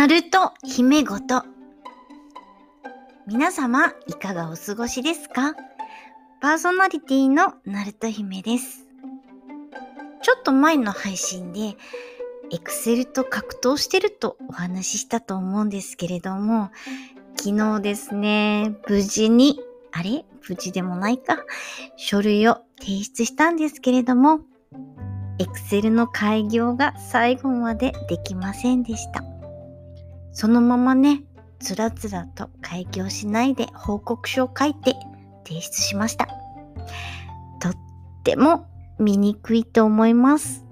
ナルト姫ごと。皆様、いかがお過ごしですか？パーソナリティのナルト姫です。ちょっと前の配信で、エクセルと格闘してるとお話ししたと思うんですけれども、昨日ですね、無事に、あれ？無事でもないか、書類を提出したんですけれども、エクセルの開業が最後までできませんでした。そのままね、つらつらと開業しないで報告書を書いて提出しました。とっても見にくいと思います。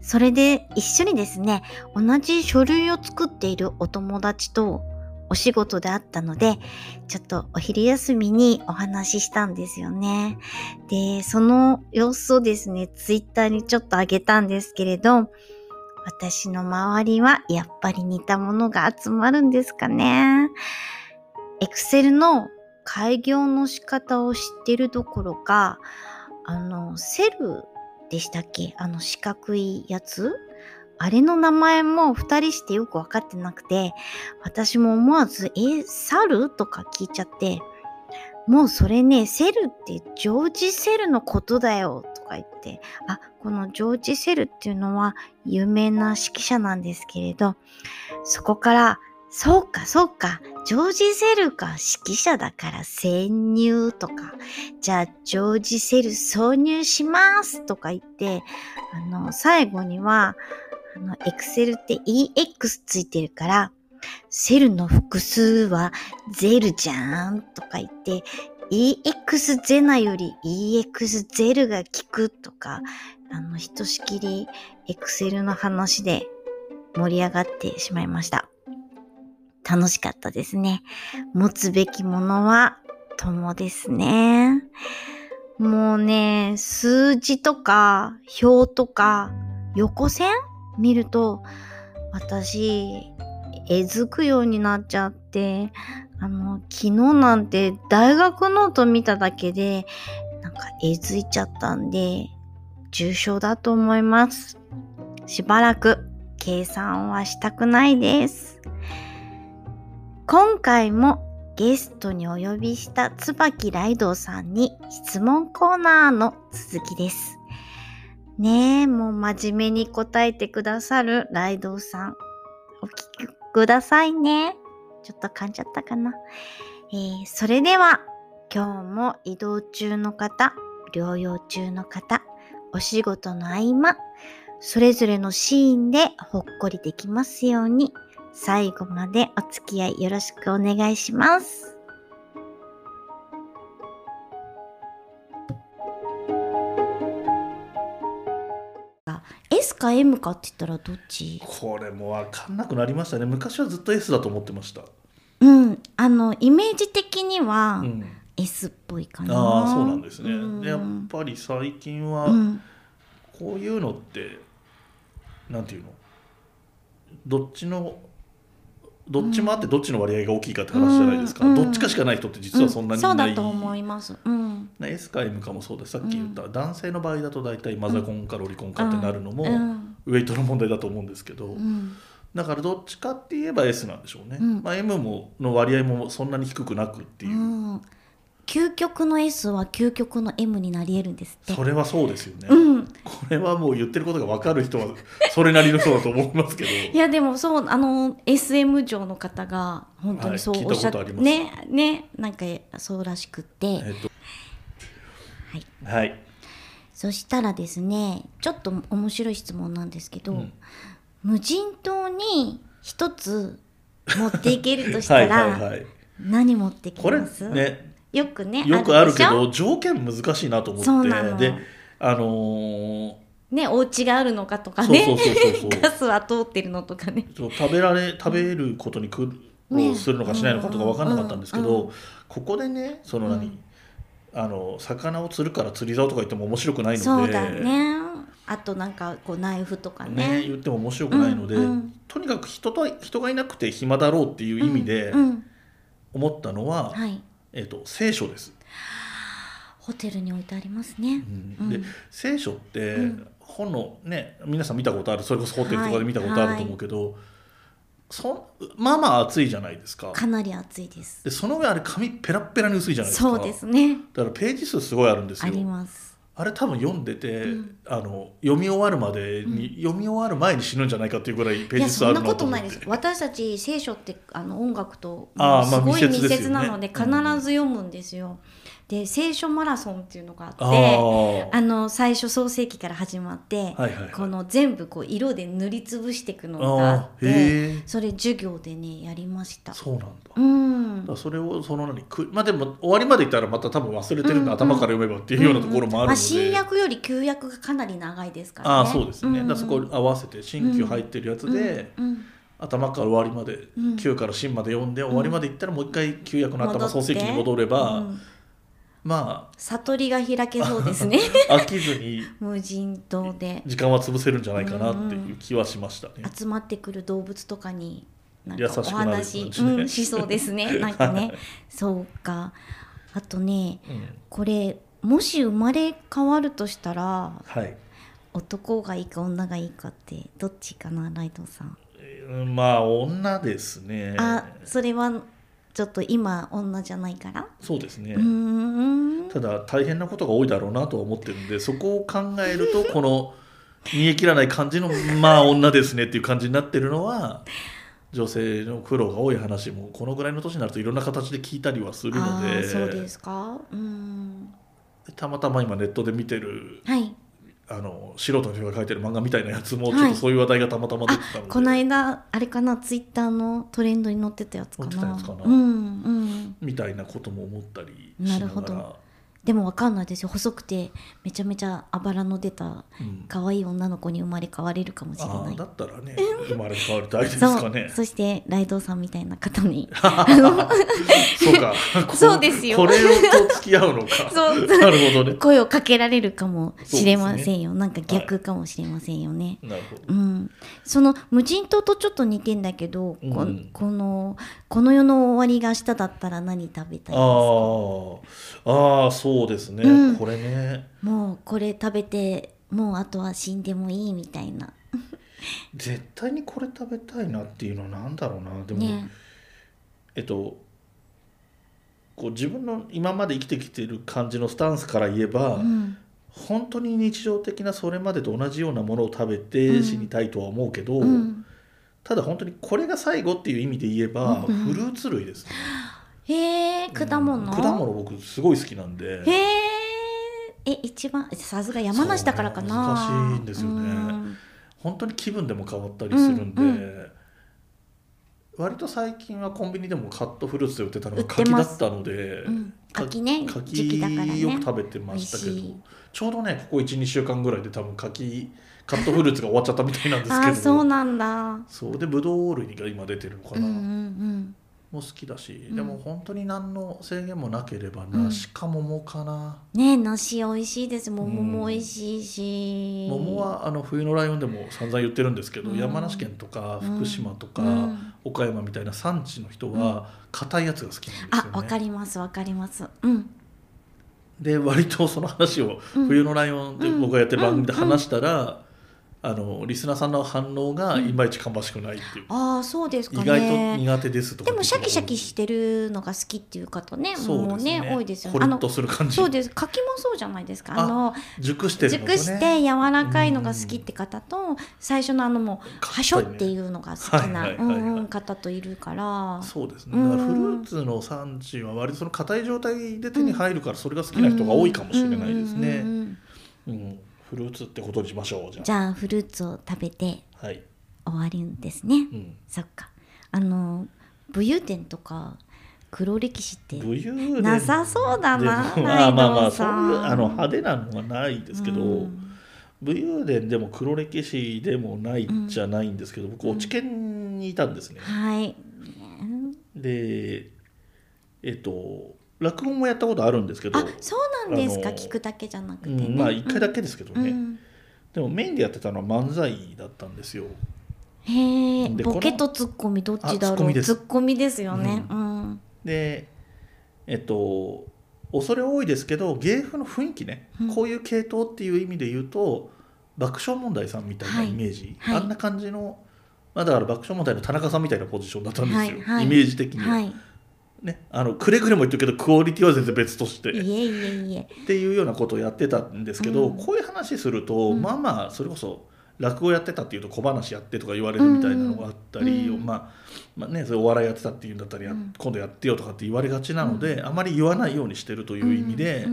それで一緒にですね、同じ書類を作っているお友達とお仕事であったので、ちょっとお昼休みにお話ししたんですよね。で、その様子をですね、ツイッターにちょっと上げたんですけれど、私の周りはやっぱり似たものが集まるんですかね。エクセルの開業の仕方を知ってるどころか、あの、セルでしたっけ？あの四角いやつ？あれの名前も二人してよくわかってなくて、私も思わず、え、猿？とか聞いちゃって、もうそれね、セルってジョージ・セルのことだよとか言って、あ、このジョージ・セルっていうのは有名な指揮者なんですけれど、そこから、そうか、そうか、ジョージ・セルが指揮者だから潜入とか、じゃあジョージ・セル挿入しますとか言って、あの、最後には、あの、エクセルって EX ついてるから、セルの複数はゼルじゃんとか言って、EX ゼナより EX ゼルが効くとか、あの、ひとしきりエクセルの話で盛り上がってしまいました。楽しかったですね。持つべきものは友ですね。もうね、数字とか表とか横線見ると私えづくようになっちゃってあの昨日なんて大学ノート見ただけでなんかえづいちゃったんで重症だと思います。しばらく計算はしたくないです。今回もゲストにお呼びした椿ライドさんに質問コーナーの続きです。ねえ、もう真面目に答えてくださるライドさん。お聞くださいね。ちょっと噛んじゃったかな。えー、それでは、今日も移動中の方、療養中の方、お仕事の合間、それぞれのシーンでほっこりできますように、最後までお付き合いよろしくお願いします。か M かって言ったらどっち？これもう分かんなくなりましたね。昔はずっと S だと思ってました、うん、あのイメージ的にはうん。S っぽいかな。ああそうなんですね、うん。でやっぱり最近はうん、こういうのって、なんていうの？どっちのどっちもあってどっちの割合が大きいかって話じゃないですか、うん。どっちかしかない人って実はそんなにいない、そうだと思います。うん、S か M かもそうです。さっき言った、男性の場合だと大体マザコンかロリコンかってなるのも、うん、ウェイトの問題だと思うんですけど、うん、だからどっちかって言えば S なんでしょうね、うん。まあ、M もの割合もそんなに低くなくっていう。う、ん。究極の S は究極の M になり得るんですって。それはそうですよね、うん、これはもう言ってることが分かる人はそれなりの人だと思いますけど。いやでもそうあの SM 上の方が本当にそうはいおっしゃって、聞いねねなんかそうらしくって、えっとはい、そしたらですねちょっと面白い質問なんですけど、うん。無人島に一つ持っていけるとした はいらはいはい。何持ってきこれますねよくねよくあるけど条件難しいなと思ってであのーねお家があるのかとかねガスは通ってるのとかね。そう食べられ食べることに苦ね労するのかしないのかとか分かんなかったんですけうん。どここでねその何、うんあの魚を釣るから釣り竿とか言っても面白くないので。そうだね。あとなんかこうナイフとかね。ね言っても面白くないので、うんうん。とにかく人と人がいなくて暇だろうっていう意味でうんうん。思ったのは、はい。えっと聖書です。ホテルに置いてありますね。うん。でうん。聖書って、うん。本のね皆さん見たことある。それこそホテルとかで見たことあると思うけど、そまあまあ厚いじゃないですか。かなり厚いです。でその上あれ紙ペラッペラに薄いじゃないですか。そうですね。だからページ数すごいあるんですあよります。あれ多分読んでて、うん。あの読み終わるまでに、読み終わる前に死ぬんじゃないかっていうぐらいページ数あるそんなことないです。私たち聖書ってあの音楽とすごい密密接なので必ず読むんですよ。で聖書マラソンっていうのがあってあの最初創世記から始まって、はいはいはい。この全部こう色で塗りつぶしていくのがああってそれ授業でねやりました。そうなんだ。うん。だそれをその何くまあでも終わりまでいったらまた多分忘れてるんで、うんうん。頭から読めばっていうようなところもあるので、まあ、新約より旧約がかなり長いですからね。ああそうですね、んだからそこ合わせて新旧入ってるやつで、うんうん。頭から終わりまで、うん。旧から新まで読んで終わりまでいったらもう一回旧約の頭創世記に戻れば、うんま悟りが開けそうですね。あ 飽きずに。無人島で。時間は潰せるんじゃないかなっていう気はしましたね。集まってくる動物とかになんかお話、ねうん、しそうですね。なんかね。そうか。あとねうん。これもし生まれ変わるとしたらはい。男がいいか女がいいかってどっちかなライドさん、うんまあ女ですね。あそれはちょっと今女じゃないから？そうですね。ただ大変なことが多いだろうなとは思ってるんでそこを考えるとこの煮え切らない感じのまあ女ですねっていう感じになってるのは女性の苦労が多い話もこのぐらいの年になるといろんな形で聞いたりはするあので。ーそうですか？うん。たまたま今ネットで見てるはいあの素人の人が書いてる漫画みたいなやつもはい。ちょっとそういう話題がたまたま出てたので、この間あれかなツイッターのトレンドに載ってたやつかな。うんうん。みたいなことも思ったりしなながらるほどでもわかんないですよ。細くてめちゃめちゃあばらの出たうん。可愛い女の子に生まれ変われるかもしれあない。あだったらね生まれ変わりたいですそうかね。そしてライドウさんみたいな方に。そうか。こそうですよ。これと付き合うのか。そう。なるほどね。声をかけられるかもしれませんよ、なんか逆かもしれませんよね、なるほど。うん、その無人島とちょっと似てんだけど、こうん。このこの世の終わりが明日だったら何食べたいですか？ああ、ああ、そうですね。うんこれね。もうこれ食べてもうあとは死んでもいいみたいな 絶対にこれ食べたいなっていうのはなんだろうな。でも、ねえっと。こう自分の今まで生きてきてる感じのスタンスから言えば、うん本当に日常的なそれまでと同じようなものを食べうてん死にたいとは思うけど、うんただ本当にこれが最後っていう意味で言えば、うんフルーツ類ですね。へえ果物、うん。果物？僕すごい好きなんで。へええ一番さすが山梨だからかな。難しいんですよね。うん。本当に気分でも変わったりするんで、うんう割と最近はコンビニでもカットフルーツで売ってたの売が柿だったので、うん。か柿ね。柿時期だからね。よく食べてましたけどちょうどねここ12週間ぐらいで多分柿カットフルーツが終わっちゃったみたいなんですけど。そうなんだ。そう。でブドウ類が今出てるのかな、うんうんうんも好きだし、ん。でも本当に何の制限もなければうん。梨か桃かな、ね梨美味しいです。桃も美味しいし、桃はあの冬のライオンでも散々言ってるんですけど、うん。山梨県とか福島とか、うん。岡山みたいな産地の人は硬いやつが好きなんですよね。あわかりますわかります。うん。で割とその話をうん。冬のライオンでうん僕がやってる番組で話したら、あのリスナーさんの反応がいまいち芳しくないっていう、ああそうですか意外とね苦手ですとかでもシャキシャキししてるのが好きっていう方ねもうね。ね多いですよね。あのする感じ。そうです。柿もそうじゃないですか。ああの熟してるのとね。熟して柔らかいのが好きって方と最初のあのもうはしょっていうのが好きな方といるから。そうですね。うんだからフルーツの産地は割とその硬い状態で手に入るからそれが好きな人が多いかもしれないですね、うんうんうんうん。うん、フルーツってことにしましょうじゃあ。じゃあフルーツを食べてはい、終わるんですね。うん、そっか。あの武勇伝とか黒歴史ってなさそうだなまあまあまあそういうあの派手なのはないですけど、うん。武勇伝でも黒歴史でもないじゃないんですけど、僕うん。落ち研にいたんですね、はい。でえっと落語もやったことあるんですけどあそうなんですか？聞くだけじゃなくてね、うん、まあ1回だけですけどね、うん。でもメインでやってたのは漫才だったんですよ。へえでボケとツッコミどっちだろう？あツッコミです。よね。うん、でえっと恐れ多いですけど芸風の雰囲気ね、うん。こういう系統っていう意味で言うと爆笑問題さんみたいなイメージ、はいはい。あんな感じのまあ、だから爆笑問題の田中さんみたいなポジションだったんですよ、はい。はい。イメージ的には、はいね、あのくれぐれも言ってるけどクオリティは全然別として。いえいえいえ。っていうようなことをやってたんですけど、うん。こういう話すると、うん。まあまあそれこそ落語やってたっていうと小話やってとか言われるみたいなのがあったり、うん。まあ、まあねそれお笑いやってたっていうんだったら今度やってよとかって言われがちなので、あまり言わないようにしてるという意味で、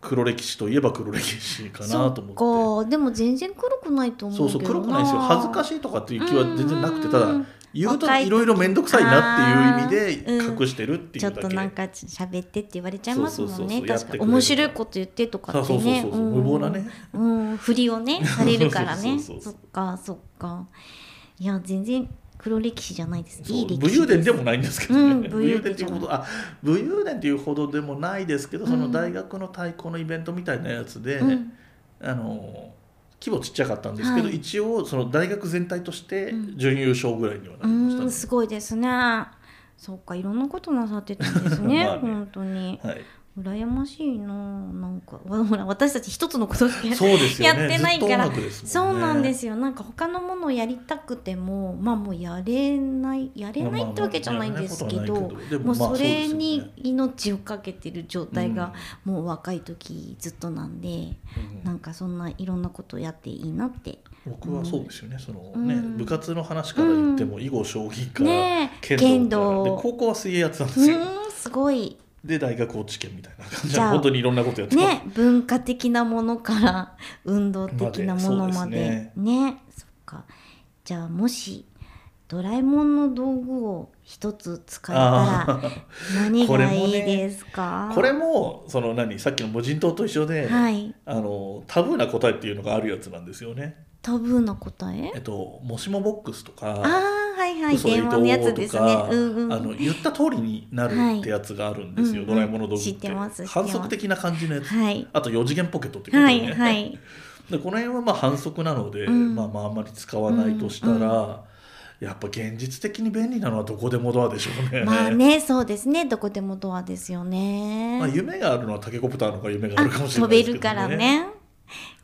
黒歴史といえば黒歴史かなと思って。そっか。でも全然黒くないと思そううそうけど黒くないですよ。恥ずかいしいとかっていう気は全然なくてただうん言うと若いろいろ面倒くさいなっていう意味で隠してるっていちょうだけ、っとなんか喋ってって言われちゃいますもんね。そうそうそうそう。確かに。面白いこと言ってとかそうそうそうってねそう。そう無謀なね。うん、うん、振りをね されるからね。そうそうそうそっかそっか。いや全然黒歴史じゃないです。そう。いい歴史武勇伝でもないんですけどね、うん 武勇伝っていうほどあ武勇伝っていうほどでもないですけど、そのうん大学の対抗のイベントみたいなやつで、うん。あの規模ちっちゃかったんですけど、はい。一応その大学全体としてうん。準優勝ぐらいにはなうりましたね。んすごいですね。そっかいろんなことなさってたんですね まあね。本当に。はい、羨ましいななんかわ ほら私たち一つのことしかやってないから。ずっと音楽ですもそうなんですよ。なんか他のものをやりたくてもまあもうやれないやれないってわけじゃないんですけどまあまあもうまあそれに命をかけてる状態がもう若い時ずっとなんでうん。なんかそんないろんなことをやっていいなって。僕はそうですよね。そのうん。ね、部活の話から言っても囲碁将棋からねえ。剣道高校は水泳やってたんですよ、うんすごいで大学落ち研みたいな感じ。で本当にいろんなことやってね文化的なものから運動的なものままででそうね。そっか。じゃあもしドラえもんの道具を一つ使えたらあ何これがいいもねですか？ーこれもその何？さっきの無人島と一緒で、はい。あのタブーな答えっていうのがあるやつなんですよね。タブーな答え？えっともしもボックスとかああはいはい電話のやつですね。とかうんうん。あの言った通りになるってやつがあるんですよ、はい。ドラえもんの道具って。反則的な感じのやつ、はい。あと4次元ポケットっていうこはとね、いはい。でこの辺はまあ反則なので、うん。まあまああんまり使わないとしたら、うんうやっぱ現実的に便利なのはどこでもドアでしょうね。まあねそうですねどこでもドアですよねまあ夢があるのはタケコプターの方が夢がああるかもしれ飛べないですけどね。るからね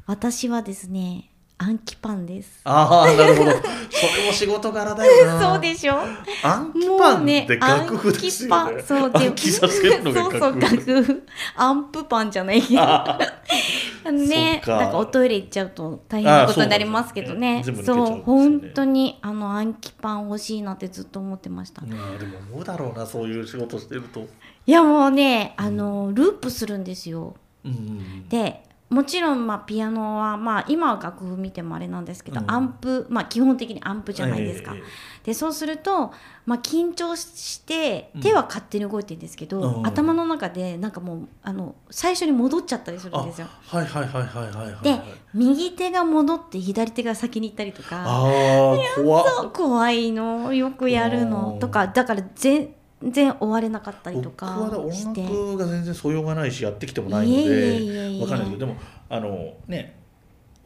私はですね暗記パンですああなるほど。それも仕事柄だよな。そうでしょ？暗記パンって楽譜ですよね。暗記パンそうでそうそう楽譜。アンプパンじゃないけどあ ねなんかおトイレ行っちゃうと大変なことになりますけどねあそう本当にあの暗記パン欲しいなってずっと思ってましたーまあでも思うだろうなそういう仕事してると。いやもうねあのループするんですようん。でもちろんまあピアノはまあ今は楽譜見てもあれなんですけど、うん。アンプまあ基本的にアンプじゃないですか、ええでそうすると、まあ、緊張してうん。手は勝手に動いてるんですけど、うん。頭の中でなんかもうあの最初に戻っちゃったりするんですよ。あはいはいはいはいはいはい。で右手が戻って左手が先に行ったりとかああ怖いのよくやるのうんとかだから全然終われなかったりと僕はか音して。楽が全然素養がないしやってきてもないのでいえいえわかんないけどでもあのね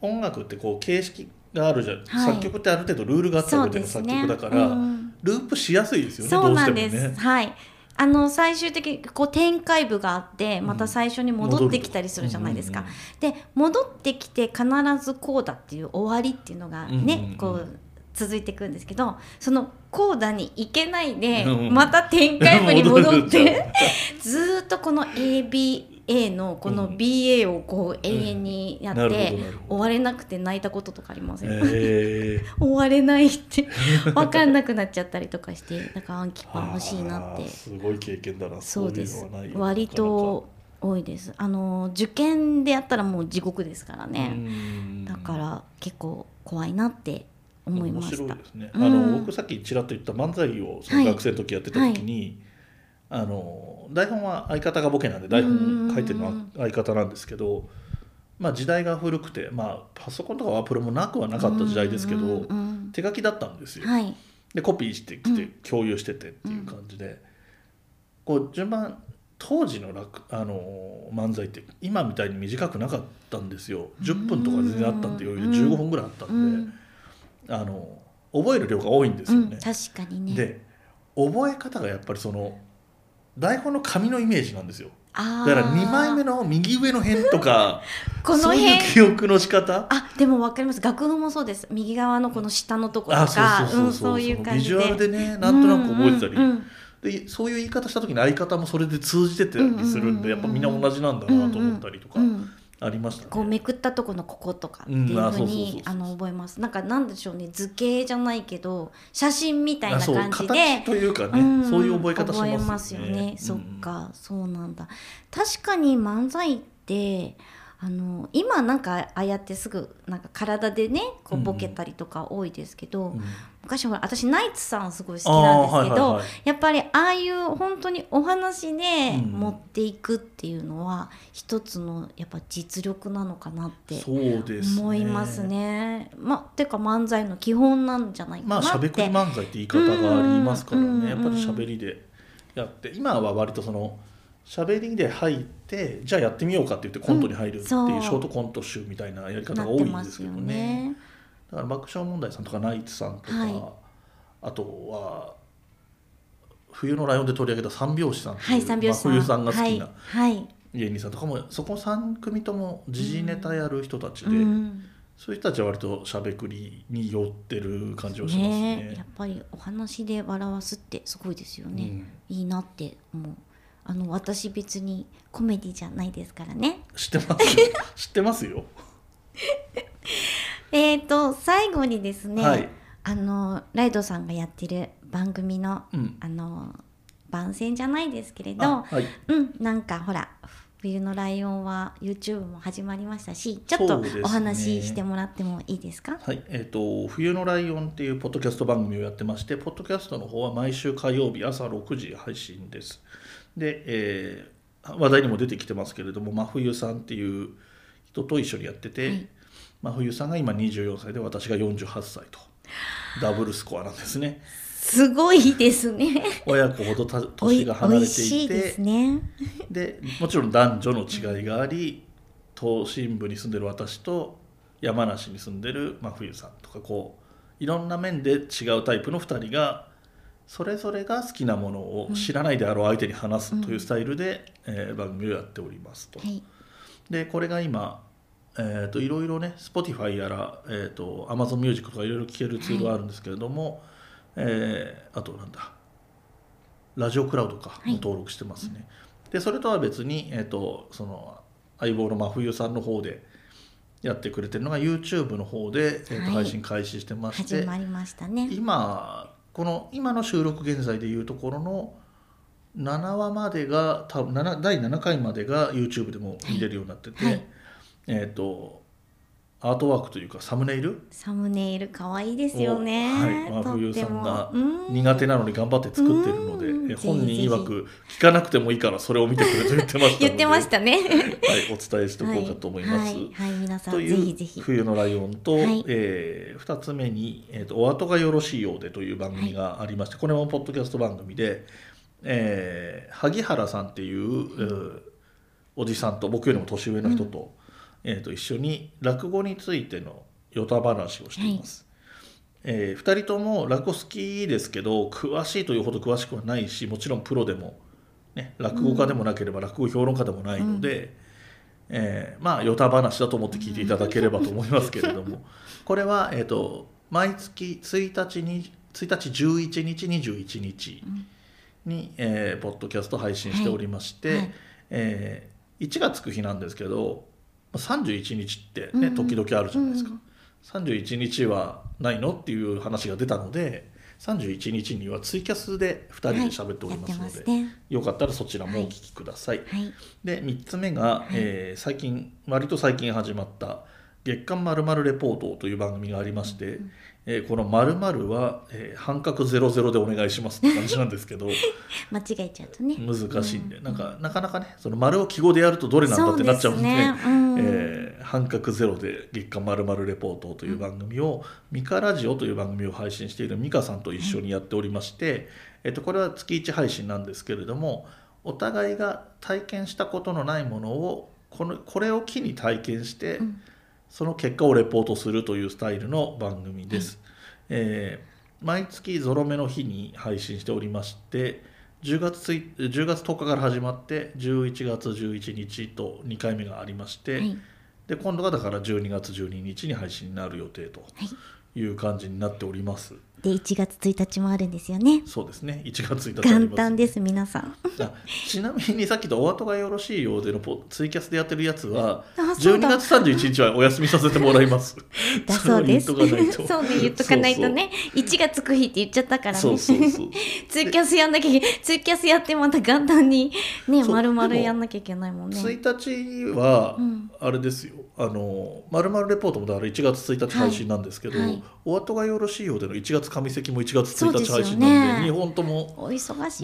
音楽ってこう形式があるじゃん、はい作曲ってある程度ルールがあってそう上での作曲だから、うんループしやすいですよねそうなんです。ね。はい。あの最終的にこう展開部があってまた最初に戻ってきたりするじゃないですか。うんうんで戻ってきて必ずこうだっていう終わりっていうのがね、うんうんうんこう続いていくんですけどそのコーダに行けないで、うん。また展開部に戻って ずーっとこの ABA のこの BA をこう永遠にやって、終われなくて泣いたこととかありません、え終 われないって分かんなくなっちゃったりとかしてだから暗記ーパン欲しいなって。すごい経験だな。そうです。割と多いです。あの受験でやったらもう地獄ですからなかなかね。うん。だから結構怖いなって思いました。面白いですね、うん。あの僕さっきちらっと言った漫才をその学生の時やってた時に、あの台本は相方がボケなんで台本書いてるのは相方なんですけど、まあ、時代が古くて、まあ、パソコンとかワープロもなくはなかった時代ですけど、手書きだったんですよ。はい。でコピーしてきてうん。共有しててっていう感じで、こう順番当時の楽あの漫才って今みたいに短くなかったんですよ。10分とか全然あったんで余裕で15分ぐらいあったんで、うんあの覚える量が多いんですうんよね。確かにね。で覚え方がやっぱりその台本の紙のイメージなんですよ。あだから2枚目のの右上の辺とか このそういう辺記憶の仕方？あでもわかります。楽譜もそうです。右側のこの下のとことあそうかそういう感じで。ビジュアルでねなんとなく覚えてたり、うんうん。うんでそういう言い方した時に相方もそれで通じてたりするんで、うんうんうんうんやっぱみんな同じなんだなと思ったりとか。うんうんありましたね。こうめくったとこのこことかっていうふうにあの覚えますなんかなんでしょうね図形じゃないけど写真みたいな感じで形というかね、んそういう覚え方し覚えまますすよよね。ね。そっか、そうなんだ。確かに漫才ってあの今なんかああやってすぐなんか体でねこうボケたりとか多いですけど、うん。うん昔ほら私ナイツさんすごい好きなんですけど、はいはいはいやっぱりああいう本当にお話でうん持っていくっていうのは一つのやっぱ実力なのかなってそうですね。思います。ね。まてか漫才の基本なんじゃないかなって。まあしゃべくり漫才って言い方がありますからうんね。やっぱりしゃべりでやって、今は割とそのしゃべりで入って、じゃあやってみようかって言ってコントに入るっていうショートコント集みたいなやり方が多いんですけどね。ね。だから爆笑問題さんとかナイツさんとか、はいあとは冬のライオンで取り上げた三拍子さんっていうはい、三拍子さん。真冬さんが好きな芸人さんとかもそこ3組とも時事ネタやる人たちで、うんそういう人たちは割としゃべくりに寄ってる感じをしますね。ねやっぱりお話で笑わすってすごいですよね。うんいいなって思う。あの私別にコメディじゃないですからね。知ってます？よ 知ってますよ。えーと最後にですね、はい。あのライドさんがやってる番組のうん、あの番宣じゃないですけれどあ、はい。うんなんかほら冬のライオンは YouTube も始まりましたしちょっとお話ししてもらってもいいですか？はい。えー、と冬のライオンっていうポッドキャスト番組をやってましてポッドキャストの方は毎週火曜日朝6時配信です。で、えー話題にも出てきてますけれども真冬さんっていう人と一緒にやってて、はい真冬さんが今24歳で私が48歳と。ダブルスコアなんですね。すごいですね。親子ほどた年が離れていて。ですね。でもちろん男女の違いがあり都心部に住んでる私と山梨に住んでる真冬さんとかこういろんな面で違うタイプの2人がそれぞれが好きなものを知らないであろう相手に話すというスタイルで、えー番組をやっておりますと。はい。でこれが今えー、といろいろね Spotify やら、えー、と Amazon Music とかいろいろ聴けるツールがあるんですけれども、えーあとなんだラジオクラウドかもはい。登録してますね、でそれとは別に、えー、とその相棒の真冬さんの方でやってくれてるのが YouTube の方で、えーとはい。配信開始してまして、始まりましたね。今この今の収録現在でいうところの7話までが多分7第7回までが YouTube でも見れるようになってて、はい。はいえっ、とアートワークというかサムネイル？サムネイル可愛いですよね、はい真とって冬さんが苦手なのに頑張って作ってるので本人曰く聞かなくてもいいからそれを見てくれと言ってました 言ってましたね。はい、お伝えしておこうかと思います。はい、はいはい皆さんというぜひぜひ。冬のライオンと、はい。え2つ目に、えーと「お後がよろしいようで」という番組がありまして、これもポッドキャスト番組で、えー萩原さんっていう、えーおじさんと僕よりも年上の人と,、えーと一緒に落語についてのヨタ話をしています。え2人とも落語好きですけど詳しいというほど詳しくはないしもちろんプロでも、ね、落語家でもなければ落語評論家でもないので、えーまあヨタ話だと思って聞いていただければと思いますけれども。これは、えー、と毎月1日に1日11日21日に、えーポッドキャスト配信しておりまして、はい。はいえー1がつく日なんですけど31日ってね時々あるじゃないですか。うん31日はないのっていう話が出たので31日にはツイキャスで2人で喋っておりますので、はいね。よかったらそちらもお聞きください。はい。で3つ目が、えー最近割と最近始まった「月刊まるレポート」という番組がありまして、えーこの「まるは、えー半角00でお願いします」って感じなんですけど 間違えちゃうとね。難しいんで、うなんかなかなかねその丸を記号でやるとどれなんだってなっちゃうんでねうん。えー半角ゼロで月刊まるレポートという番組を、ミカラジオという番組を配信しているミカさんと一緒にやっておりまして、えっとこれは月1配信なんですけれどもお互いが体験したことのないものをこのこれを機に体験して、うんその結果をレポートするというスタイルの番組です。えー毎月ゾロ目の日に配信しておりまして10月1 10月10日から始まって11月11日と2回目がありまして、はい。で今度がだから12月12日に配信になる予定とはい。いう感じになっております。で、1月1日もあるんですよね。そうですね1月1日あり元ます旦です、皆さん。あちなみにさっきとお後がよろしいようでのポツイキャスでやってるやつは12あそうだ月31日はお休みさせてもらいます。だそうです。そうね、言っとかないとね。1月9日って言っちゃったからね。そうそう。ツイキャスやんなきゃ。ツイキャスやってまた元旦にね、そう丸々でもやんなきゃいけないもんね。1日は、うんあれですよあの「まるまるレポート」もだから1月1日配信なんですけど、はい。はいお後がよろしいようでの1月上関も1月1そうですよね。日配信なんで2本とも。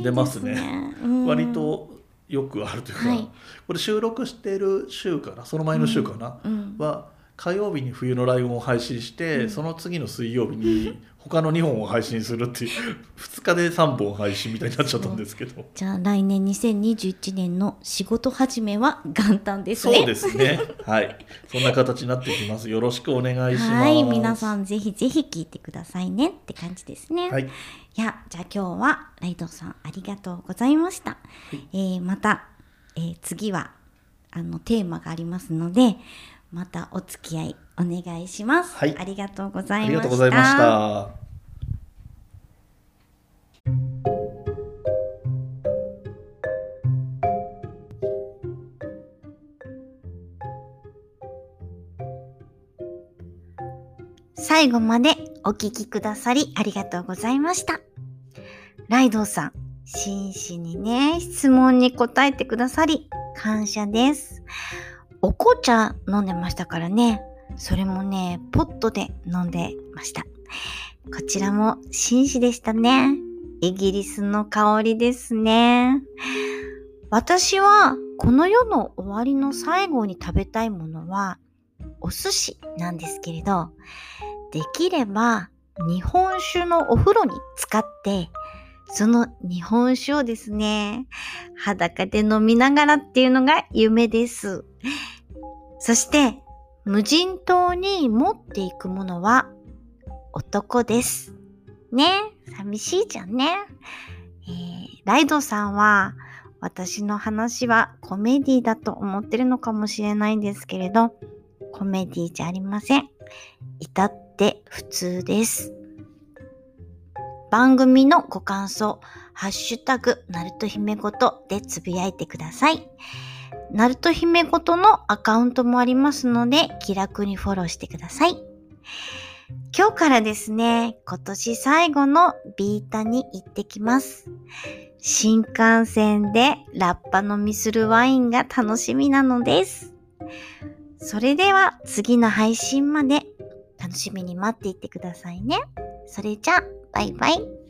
出ますね。うん。割とよくあるというか、はい。これ収録してる週かなその前の週かな、うん。は火曜日に冬のライオンを配信して、うん。その次の水曜日に他の2本を配信するっていう2日で3本配信みたいになっちゃったんですけど。じゃあ来年2021年の仕事始めは元旦ですね。そうですね。はい。そんな形になっていきます。よろしくお願いします。はい、皆さんぜひぜひ聞いてくださいねって感じですね。はい。いや、じゃあ今日はライドさんありがとうございました。えーまた、えー次はあのテーマがありますので、またお付き合いお願いします。はいありがとうございました。ありがとうございました最後までお聞きくださりありがとうございました。ライドウさん、真摯にね、質問に答えてくださり感謝です。お紅茶飲んでましたからね。それもね、ポットで飲んでました。こちらも紳士でしたね。イギリスの香りですね。私はこの世の終わりの最後に食べたいものはお寿司なんですけれど、できれば日本酒のお風呂に使って、その日本酒をですね、裸で飲みながらっていうのが夢です。そして、無人島に持っていくものは男です。ね寂しいじゃんね。えーライドさんは私の話はコメディだと思ってるのかもしれないんですけれど、コメディじゃありません。至って普通です。番組のご感想、ハッシュタグ、なると姫ごとでつぶやいてください。なると姫ごとのアカウントもありますので、気楽にフォローしてください。今日からですね、今年最後のビータに行ってきます。新幹線でラッパ飲みするワインが楽しみなのです。それでは次の配信まで楽しみに待っていてくださいね。それじゃあ、Bye bye.